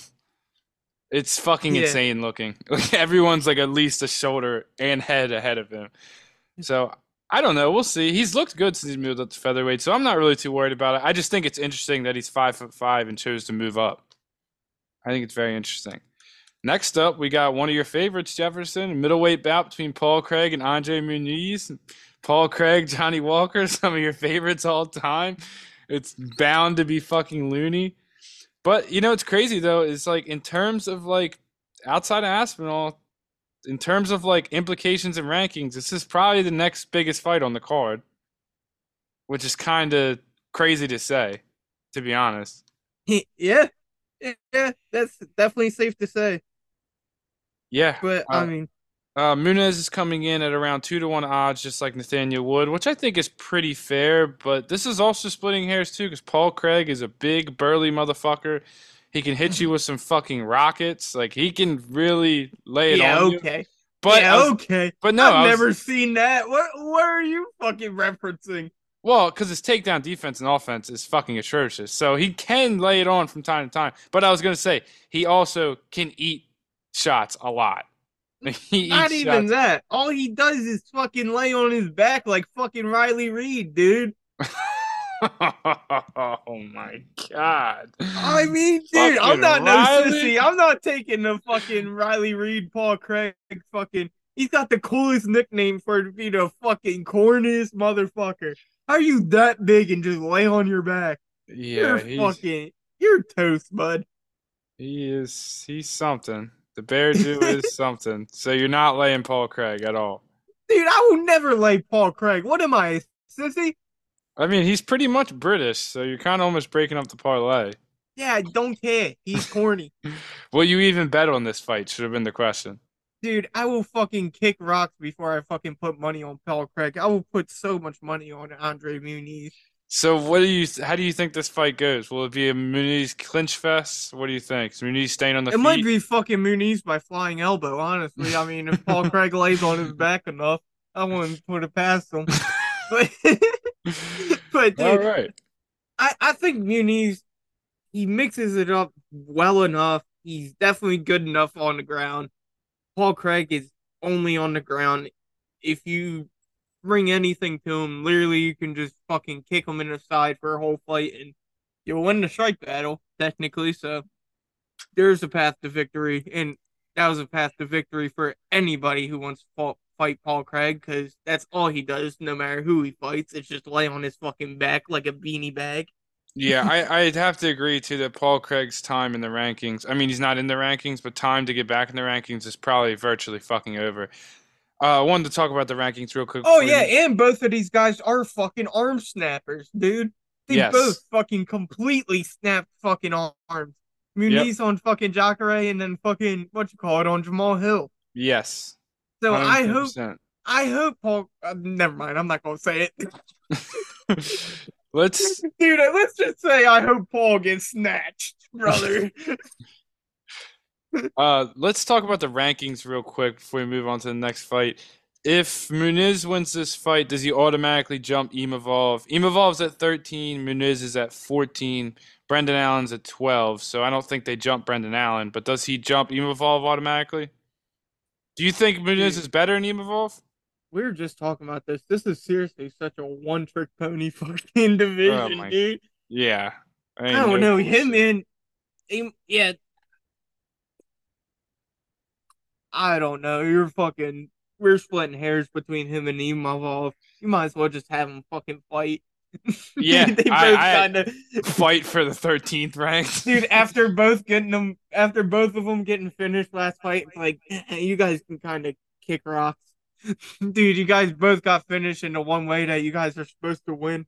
It's fucking yeah. insane looking. Like everyone's like at least a shoulder and head ahead of him. So I don't know. We'll see. He's looked good since he moved up to featherweight, so I'm not really too worried about it. I just think it's interesting that he's five foot five and chose to move up. I think it's very interesting. Next up, we got one of your favorites, Jefferson, middleweight bout between Paul Craig and Andre Muniz. Paul Craig, Johnny Walker, some of your favorites all time. It's bound to be fucking loony. But you know, it's crazy though. Is like in terms of like outside of Aspinall, in terms of like implications and rankings, this is probably the next biggest fight on the card, which is kind of crazy to say, to be honest. Yeah, yeah, that's definitely safe to say. Yeah, but uh, I mean, uh, Muniz is coming in at around two to one odds, just like Nathaniel Wood, which I think is pretty fair. But this is also splitting hairs too, because Paul Craig is a big burly motherfucker he can hit you with some fucking rockets. Like he can really lay it yeah, on okay. you. But yeah, was, okay. But no, I've was, never seen that. What what are you fucking referencing? Well, because his takedown defense and offense is fucking atrocious. So he can lay it on from time to time. But I was gonna say he also can eat shots a lot. Not even shots. that. All he does is fucking lay on his back like fucking Riley Reid, dude. oh my god! I mean, dude, fucking I'm not Riley? no sissy. I'm not taking the fucking Riley Reid, Paul Craig, fucking. He's got the coolest nickname for to be the fucking corniest motherfucker. How are you that big and just lay on your back? Yeah, you're fucking. You're toast, bud. He is. He's something. The Bear Jew is something. So you're not laying Paul Craig at all, dude. I will never lay Paul Craig. What am I, sissy? I mean, he's pretty much British, so you're kind of almost breaking up the parlay. Yeah, I don't care. He's corny. will you even bet on this fight? Should have been the question. Dude, I will fucking kick rocks before I fucking put money on Paul Craig. I will put so much money on Andre Muniz. So, what do you? How do you think this fight goes? Will it be a Muniz clinch fest? What do you think? Is Muniz staying on the? It feet? might be fucking Muniz by flying elbow. Honestly, I mean, if Paul Craig lays on his back enough, I wouldn't put it past him. But but dude, all right, I I think Muniz he mixes it up well enough. He's definitely good enough on the ground. Paul Craig is only on the ground. If you bring anything to him, literally you can just fucking kick him in the side for a whole fight and you'll win the strike battle, technically. So there's a path to victory. And that was a path to victory for anybody who wants to fight Paul Craig because that's all he does, no matter who he fights. It's just lay on his fucking back like a beanie bag. yeah, I, I'd have to agree to that Paul Craig's time in the rankings. I mean, he's not in the rankings, but time to get back in the rankings is probably virtually fucking over. Uh, I wanted to talk about the rankings real quick. Oh yeah, you. and both of these guys are fucking arm snappers, dude. They yes. both fucking completely snap fucking arms. Muniz yep. on fucking Jacare and then fucking what you call it on Jamahal Hill. Yes. So 100%. I hope I hope Paul. Uh, never mind. I'm not gonna say it. let's Dude, let's just say I hope Paul gets snatched, brother. uh let's talk about the rankings real quick before we move on to the next fight. If Muniz wins this fight, does he automatically jump Imavov? Imavov's at 13, Muniz is at 14, Brendan Allen's at 12. So I don't think they jump Brendan Allen, but does he jump Imavov automatically? Do you think Muniz is better than Imavov? we were just talking about this. This is seriously such a one trick pony fucking division, Oh dude. Yeah. I ain't don't no know. Him and him, yeah. I don't know. You're fucking. We're splitting hairs between him and Imavov. You might as well just have him fucking fight. Yeah, they both kind of. fight for the 13th rank. Dude, after both getting them, after both of them getting finished last fight, like you guys can kind of kick rocks. Dude, you guys both got finished in the one way that you guys are supposed to win.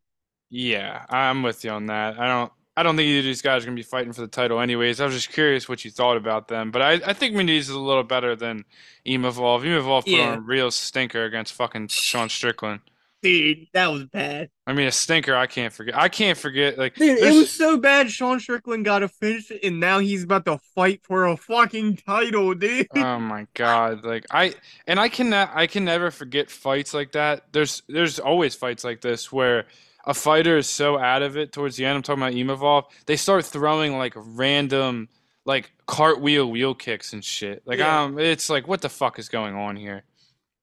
Yeah, I'm with you on that. I don't I don't think either of these guys are gonna be fighting for the title anyways. I was just curious what you thought about them. But I, I think Muniz is a little better than Imavov. Imavov put Yeah. on a real stinker against fucking Sean Strickland. Dude, that was bad. I mean a stinker I can't forget. I can't forget like Dude, it was so bad. Sean Strickland got a finish, and now he's about to fight for a fucking title, dude. Oh my god! Like I and I can I can never forget fights like that. There's there's always fights like this where a fighter is so out of it towards the end. I'm talking about Imavov. They start throwing like random like cartwheel wheel kicks and shit. Like Yeah. um, it's like what the fuck is going on here?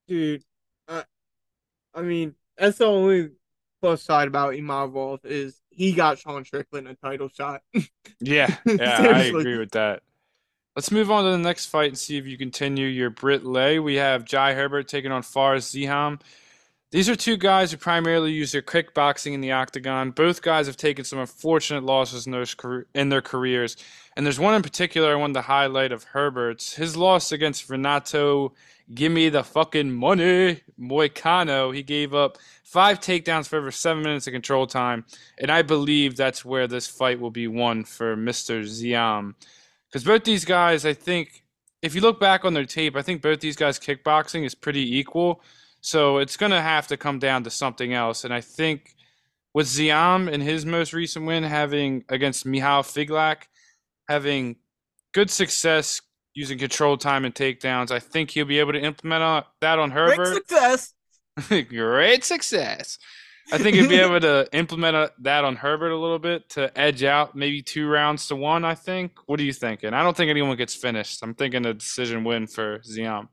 dude. I, I mean, that's the only plus side about Imavov is he got Sean Strickland a title shot. Yeah, yeah, I agree with that. Let's move on to the next fight and see if you continue your Brit Lay. We have Jai Herbert taking on Fares Ziam. These are two guys who primarily use their kickboxing in the octagon. Both guys have taken some unfortunate losses in, their careers. And there's one in particular I wanted to highlight of Herbert's. His loss against Renato, gimme the fucking money, Moicano. He gave up five takedowns for over seven minutes of control time. And I believe that's where this fight will be won for Mr. Ziam. Because both these guys, I think, if you look back on their tape, I think both these guys' kickboxing is pretty equal. So it's going to have to come down to something else. And I think with Ziam in his most recent win, having against Michal Figlak, having good success using control time and takedowns, I think he'll be able to implement on, that on Herbert. Great success. Great success. I think he'll be able to implement uh that on Herbert a little bit to edge out maybe two rounds to one. I think. What are you thinking? I don't think anyone gets finished. I'm thinking a decision win for Ziam.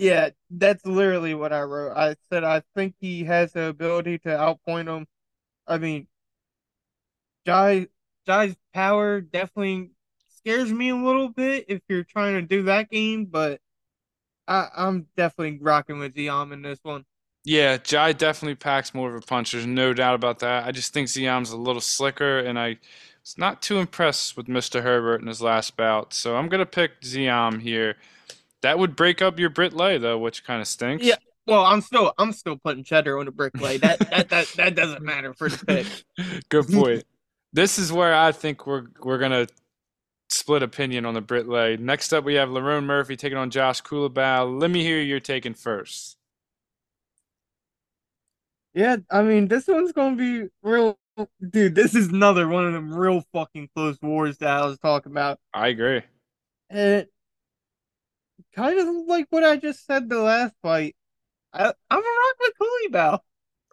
Yeah, that's literally what I wrote. I said I think he has the ability to outpoint him. I mean, Jai Jai's power definitely scares me a little bit if you're trying to do that game, but I, I'm definitely rocking with Ziam in this one. Yeah, Jai definitely packs more of a punch. There's no doubt about that. I just think Ziam's a little slicker, and I was not too impressed with Mr. Herbert in his last bout. So I'm gonna pick Ziam here. That would break up your Brit Lay though, which kind of stinks. Yeah. Well, I'm still I'm still putting cheddar on a brick play. That that that, that doesn't matter for the pick. Good point. this is where I think we're we're gonna split opinion on the Brit Lay. Next up, we have Lerone Murphy taking on Josh Culibao. Let me hear your taking first. Yeah, I mean this one's gonna be real dude, this is another one of them real fucking close wars that I was talking about. I agree. And kind of like what I just said the last fight. I, I'm a rock with Culibao.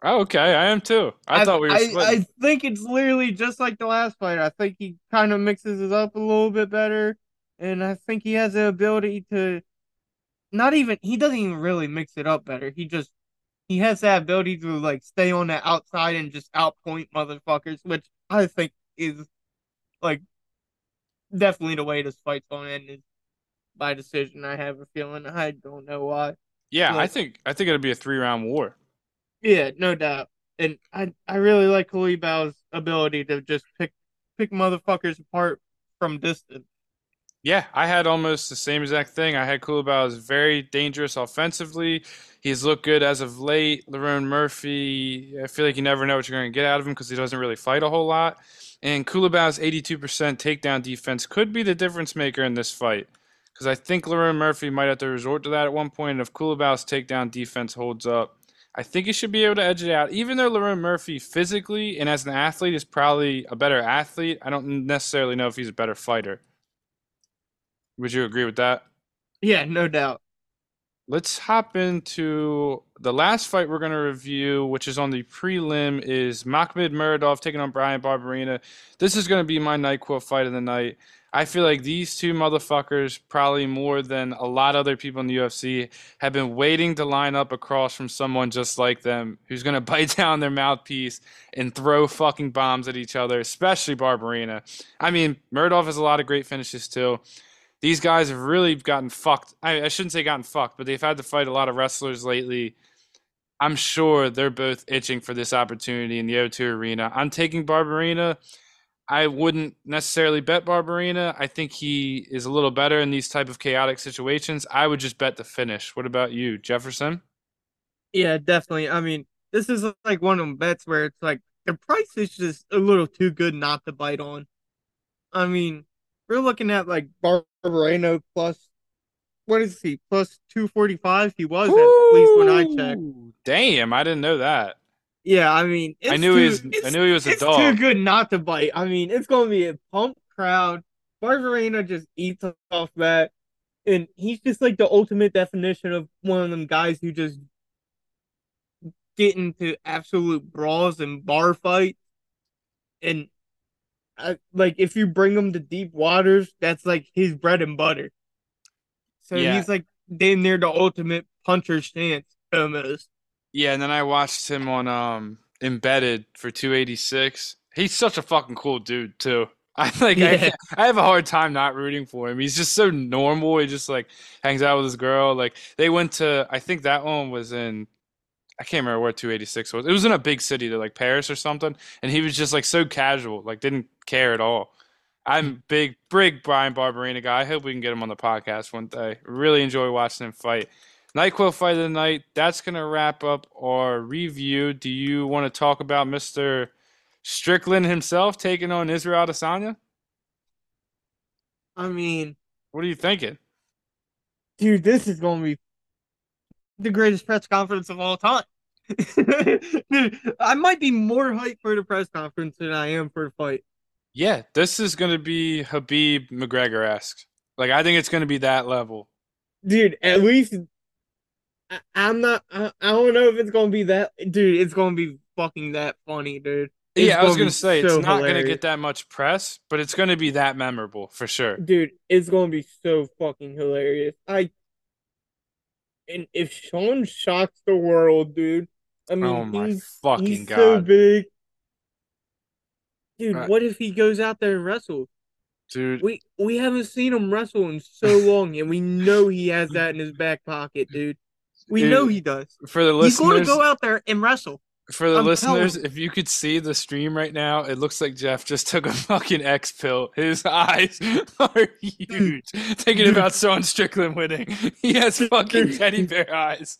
Oh, okay, I am too. I, thought we were I. I think it's literally just like the last fight. I think he kind of mixes it up a little bit better, and I think he has the ability to not even he doesn't even really mix it up better. He just he has that ability to like stay on the outside and just outpoint motherfuckers, which I think is like definitely the way this fight's gonna end is by decision. I have a feeling. I don't know why. yeah, I think I think it'll be a three round war. Yeah, no doubt. And I I really like Culibao's ability to just pick pick motherfuckers apart from distance. Yeah, I had almost the same exact thing. I had Culibao is very dangerous offensively. He's looked good as of late. Lerone Murphy, I feel like you never know what you're going to get out of him because he doesn't really fight a whole lot. And Culibao's 82% takedown defense could be the difference maker in this fight because I think Lerone Murphy might have to resort to that at one point. And if Culibao's takedown defense holds up, I think he should be able to edge it out. Even though Lerone Murphy physically and as an athlete is probably a better athlete, I don't necessarily know if he's a better fighter. Would you agree with that? Yeah, no doubt. Let's hop into the last fight we're going to review, which is on the prelim, is Makhmud Muradov taking on Brian Barberena. This is going to be my NyQuil fight of the night. I feel like these two motherfuckers, probably more than a lot of other people in the UFC, have been waiting to line up across from someone just like them who's going to bite down their mouthpiece and throw fucking bombs at each other, especially Barberena. I mean, Muradov has a lot of great finishes too. These guys have really gotten fucked. I, I shouldn't say gotten fucked, but they've had to fight a lot of wrestlers lately. I'm sure they're both itching for this opportunity in the O2 arena. I'm taking Barberena. I wouldn't necessarily bet Barberena. I think he is a little better in these type of chaotic situations. I would just bet the finish. What about you, Jefferson? Yeah, definitely. I mean, this is like one of them bets where it's like the price is just a little too good not to bite on. I mean, we're looking at like Barberena plus what is he plus two forty five? He was Ooh, at least when I checked. Damn, I didn't know that. Yeah, I mean, I knew too, he was. I knew he was a it's dog. too good not to bite. I mean, it's going to be a pump crowd. Barberena just eats off that, and he's just like the ultimate definition of one of them guys who just get into absolute brawls and bar fights. And I, like, if you bring him to deep waters, that's like his bread and butter. So yeah. he's like damn near the ultimate puncher stance almost. Yeah, and then I watched him on um Embedded for 286. He's such a fucking cool dude too. I like yeah. I, I have a hard time not rooting for him. He's just so normal. He just like hangs out with his girl. Like they went to I think that one was in I can't remember where 286 was. It was in a big city, like Paris or something, and he was just like so casual, like didn't care at all. I'm big, big Brian Barberena guy. I hope we can get him on the podcast one day. Really enjoy watching him fight. NyQuil fight of the night. That's gonna wrap up our review. Do you want to talk about Mister Strickland himself taking on Israel Adesanya? I mean, what are you thinking, dude? This is gonna be the greatest press conference of all time. dude, I might be more hyped for the press conference than I am for the fight. Yeah, this is gonna be Khabib McGregor esque. Like I think it's gonna be that level. Dude, at least I, am not. I, I, don't know if it's gonna be that, dude. It's gonna be fucking that funny, dude. It's yeah, I was gonna say so it's not hilarious. gonna get that much press, but it's gonna be that memorable for sure, dude. It's gonna be so fucking hilarious. I and if Sean shocks the world, dude. I mean, oh my he's, fucking he's god, so big, dude. Uh, what if he goes out there and wrestles? Dude, we we haven't seen him wrestle in so long, and we know he has that in his back pocket, dude. We Dude, know he does. For the listeners, he's going to go out there and wrestle. For the I'm listeners, if you could see the stream right now, it looks like Jeff just took a fucking X pill. His eyes are huge. Thinking about Sean Strickland winning. He has fucking teddy bear eyes.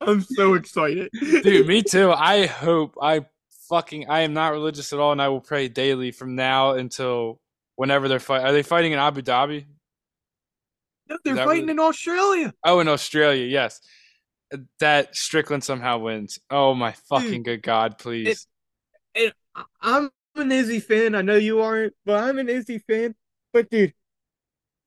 I'm so excited. Dude, me too. I hope I fucking I am not religious at all and I will pray daily from now until whenever they're fighting. Are they fighting in Abu Dhabi? No, they're fighting in Australia. Oh, in Australia, yes. That Strickland somehow wins. Oh my fucking good god, please. It, it, I'm an Izzy fan. I know you aren't, but I'm an Izzy fan. But dude,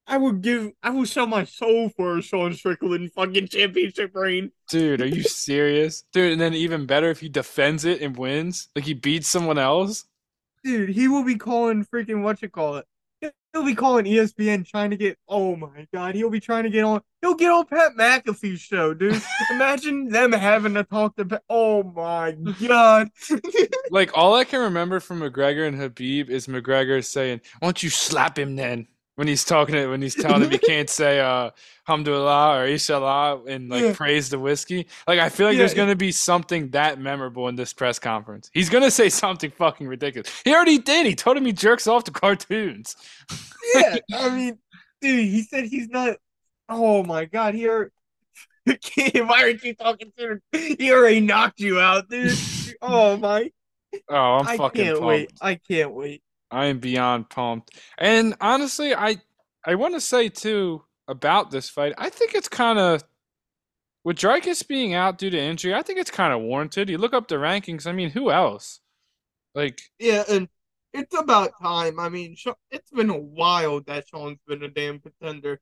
I would give, I would sell my soul for a Sean Strickland fucking championship reign. Dude, are you serious? Dude, and then even better if he defends it and wins, like he beats someone else. Dude, he will be calling freaking what you call it he'll be calling ESPN trying to get. Oh my god, he'll be trying to get on. He'll get on Pat McAfee's show, dude. Imagine them having to talk to. Pat, oh my god. like all I can remember from McGregor and Khabib is McGregor saying, "Why don't you slap him then?" When he's talking to when he's telling him he can't say uh Hamdulillah or Inshallah and like yeah. praise the whiskey. Like I feel like yeah. there's gonna be something that memorable in this press conference. He's gonna say something fucking ridiculous. He already did. He told him he jerks off to cartoons. yeah, I mean, dude, he said he's not. Oh my god, he already. Why aren't you talking to him? He already knocked you out, dude. oh my. Oh, I'm I fucking. I can't pumped. wait. I can't wait. I am beyond pumped. And honestly, I I want to say too about this fight. I think it's kind of With Dricus being out due to injury, I think it's kind of warranted. You look up the rankings. I mean, who else? Like, Yeah, and it's about time. I mean, it's been a while that Sean's been a damn contender.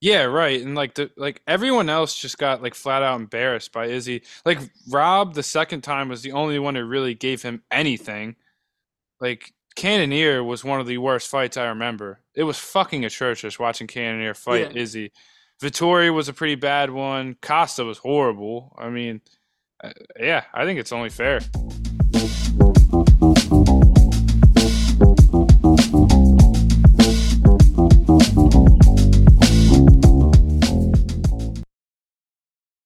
Yeah, right. And like the like everyone else just got like flat out embarrassed by Izzy. Like Rob the second time was the only one who really gave him anything. Like Cannonier was one of the worst fights I remember. It was fucking atrocious watching Cannonier fight yeah. Izzy. Vettori was a pretty bad one. Costa was horrible. I mean, uh, yeah, I think it's only fair.